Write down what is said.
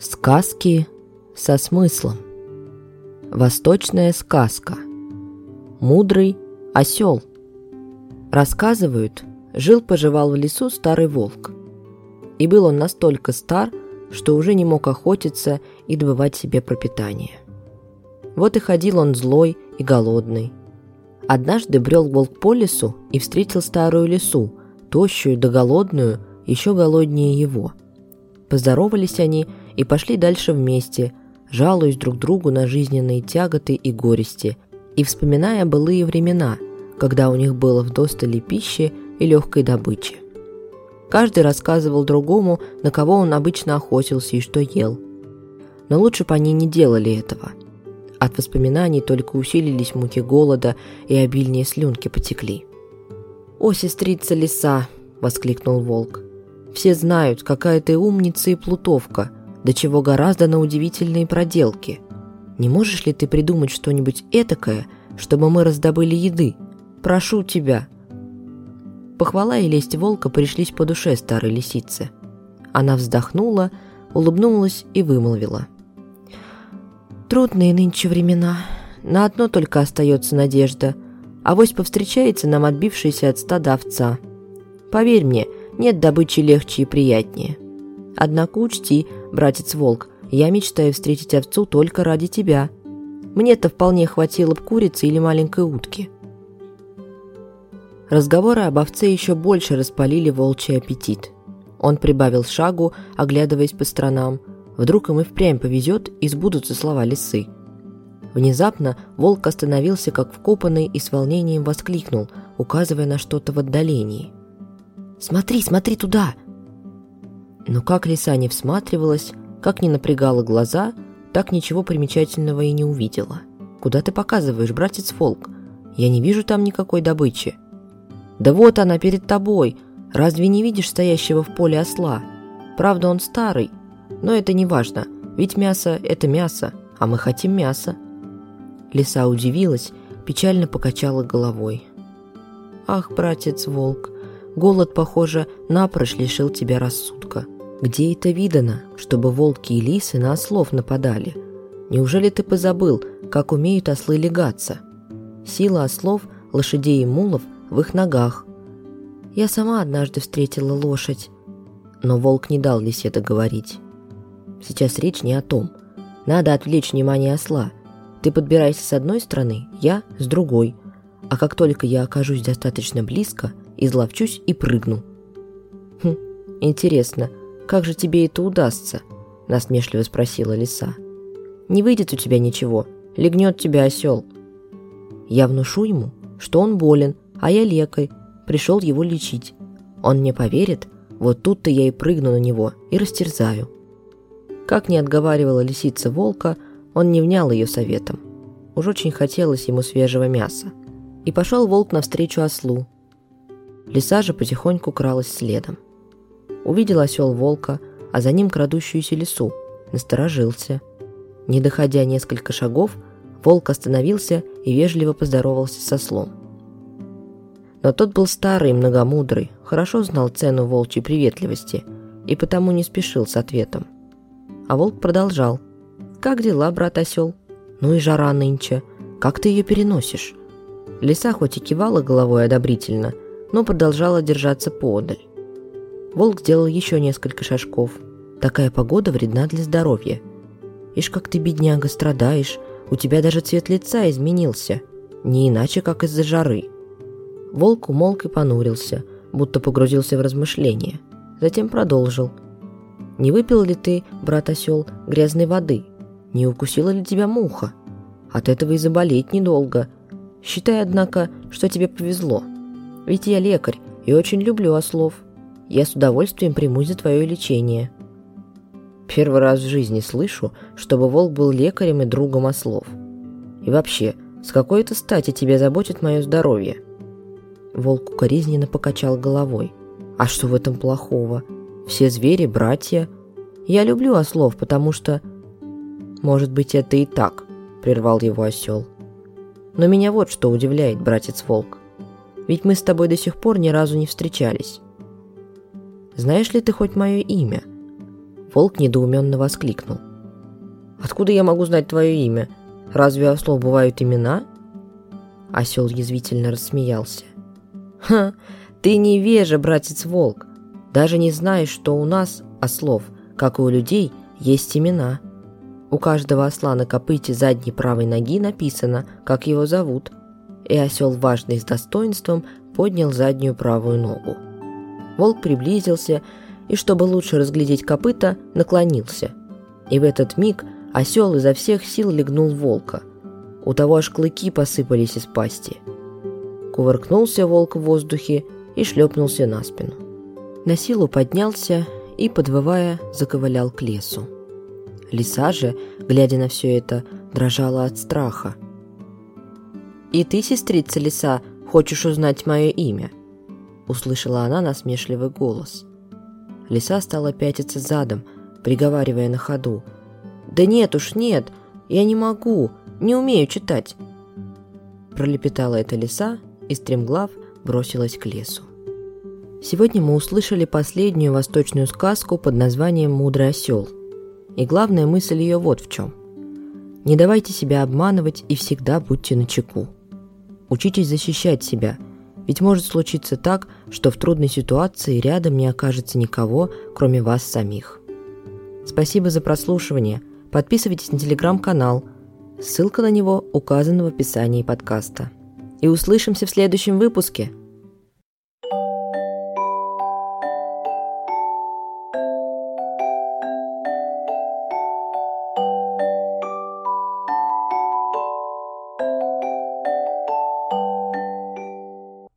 Сказки со смыслом. Восточная сказка. Мудрый осел. Рассказывают, жил-поживал в лесу старый волк. И был он настолько стар, что уже не мог охотиться и добывать себе пропитание. Вот и ходил он злой и голодный. Однажды брел волк по лесу и встретил старую лису, тощую да голодную, еще голоднее его. Поздоровались они и пошли дальше вместе, жалуясь друг другу на жизненные тяготы и горести, и вспоминая былые времена, когда у них было вдостали пищи и легкой добычи. Каждый рассказывал другому, на кого он обычно охотился и что ел. Но лучше бы они не делали этого. От воспоминаний только усилились муки голода и обильнее слюнки потекли. «О, сестрица лиса!» – воскликнул волк. «Все знают, какая ты умница и плутовка, до чего гораздо на удивительные проделки. Не можешь ли ты придумать что-нибудь этакое, чтобы мы раздобыли еды? Прошу тебя!» Похвала и лесть волка пришлись по душе старой лисице. Она вздохнула, улыбнулась и вымолвила. «Трудные нынче времена. На одно только остается надежда. Авось повстречается нам отбившийся от стада овца. Поверь мне, нет добычи легче и приятнее. Однако учти, братец-волк, я мечтаю встретить овцу только ради тебя. Мне-то вполне хватило б курицы или маленькой утки». Разговоры об овце еще больше распалили волчий аппетит. Он прибавил шагу, оглядываясь по сторонам. Вдруг им и впрямь повезет, и сбудутся слова лисы. Внезапно волк остановился, как вкопанный, и с волнением воскликнул, указывая на что-то в отдалении. «Смотри, смотри туда!» Но как лиса не всматривалась, как не напрягала глаза, так ничего примечательного и не увидела. «Куда ты показываешь, братец Волк? Я не вижу там никакой добычи». «Да вот она перед тобой! Разве не видишь стоящего в поле осла? Правда, он старый, но это не важно, ведь мясо – это мясо, а мы хотим мяса». Лиса удивилась, печально покачала головой. «Ах, братец Волк, голод, похоже, напрочь лишил тебя рассудка. Где это видано, чтобы волки и лисы на ослов нападали? Неужели ты позабыл, как умеют ослы легаться? Сила ослов, лошадей и мулов в их ногах. Я сама однажды встретила лошадь. Но волк не дал лисе договорить. Сейчас речь не о том. Надо отвлечь внимание осла. Ты подбирайся с одной стороны, я с другой. А как только я окажусь достаточно близко, изловчусь и прыгну. Хм, интересно, как же тебе это удастся?» – насмешливо спросила лиса. «Не выйдет у тебя ничего, легнет тебя осел». Я внушу ему, что он болен, а я лекарь, пришел его лечить. Он мне поверит, вот тут-то я и прыгну на него и растерзаю. Как не отговаривала лисица волка, он не внял ее советом. Уж очень хотелось ему свежего мяса. И пошел волк навстречу ослу. Лиса же потихоньку кралась следом. Увидел осел волка, а за ним крадущуюся лису, насторожился. Не доходя несколько шагов, волк остановился и вежливо поздоровался со слом. Но тот был старый и многомудрый, хорошо знал цену волчьей приветливости и потому не спешил с ответом. А волк продолжал. «Как дела, брат осел? Ну и жара нынче. Как ты ее переносишь?» Лиса хоть и кивала головой одобрительно, но продолжала держаться поодаль. Волк сделал еще несколько шажков. Такая погода вредна для здоровья. Ишь, как ты, бедняга, страдаешь. У тебя даже цвет лица изменился. Не иначе, как из-за жары. Волк умолк и понурился, будто погрузился в размышления. Затем продолжил. «Не выпил ли ты, брат осел, грязной воды? Не укусила ли тебя муха? От этого и заболеть недолго. Считай, однако, что тебе повезло. Ведь я лекарь и очень люблю ослов. Я с удовольствием примусь за твое лечение». Первый раз в жизни слышу, чтобы волк был лекарем и другом ослов. И вообще, с какой это стати тебя заботит мое здоровье?» Волк укоризненно покачал головой. «А что в этом плохого? Все звери – братья. Я люблю ослов, потому что...» «Может быть, это и так», – прервал его осел. «Но меня вот что удивляет, братец Волк. Ведь мы с тобой до сих пор ни разу не встречались. Знаешь ли ты хоть мое имя?» Волк недоуменно воскликнул. «Откуда я могу знать твое имя? Разве у ослов бывают имена?» Осел язвительно рассмеялся. «Ха, ты невежа, братец-волк. Даже не знаешь, что у нас, ослов, как и у людей, есть имена. У каждого осла на копыте задней правой ноги написано, как его зовут. И осел, важный с достоинством, поднял заднюю правую ногу. Волк приблизился и, чтобы лучше разглядеть копыта, наклонился. И в этот миг осел изо всех сил легнул волка. У того аж клыки посыпались из пасти. Кувыркнулся волк в воздухе и шлепнулся на спину. На силу поднялся и, подвывая, заковылял к лесу. Лиса же, глядя на все это, дрожала от страха. «И ты, сестрица лиса, хочешь узнать мое имя?» Услышала она насмешливый голос. Лиса стала пятиться задом, приговаривая на ходу. «Да нет уж, нет, я не могу, не умею читать!» Пролепетала эта лиса и, стремглав, бросилась к лесу. Сегодня мы услышали последнюю восточную сказку под названием «Мудрый осел». И главная мысль ее вот в чем. Не давайте себя обманывать и всегда будьте начеку. Учитесь защищать себя, ведь может случиться так, что в трудной ситуации рядом не окажется никого, кроме вас самих. Спасибо за прослушивание. Подписывайтесь на телеграм-канал. Ссылка на него указана в описании подкаста. И услышимся в следующем выпуске –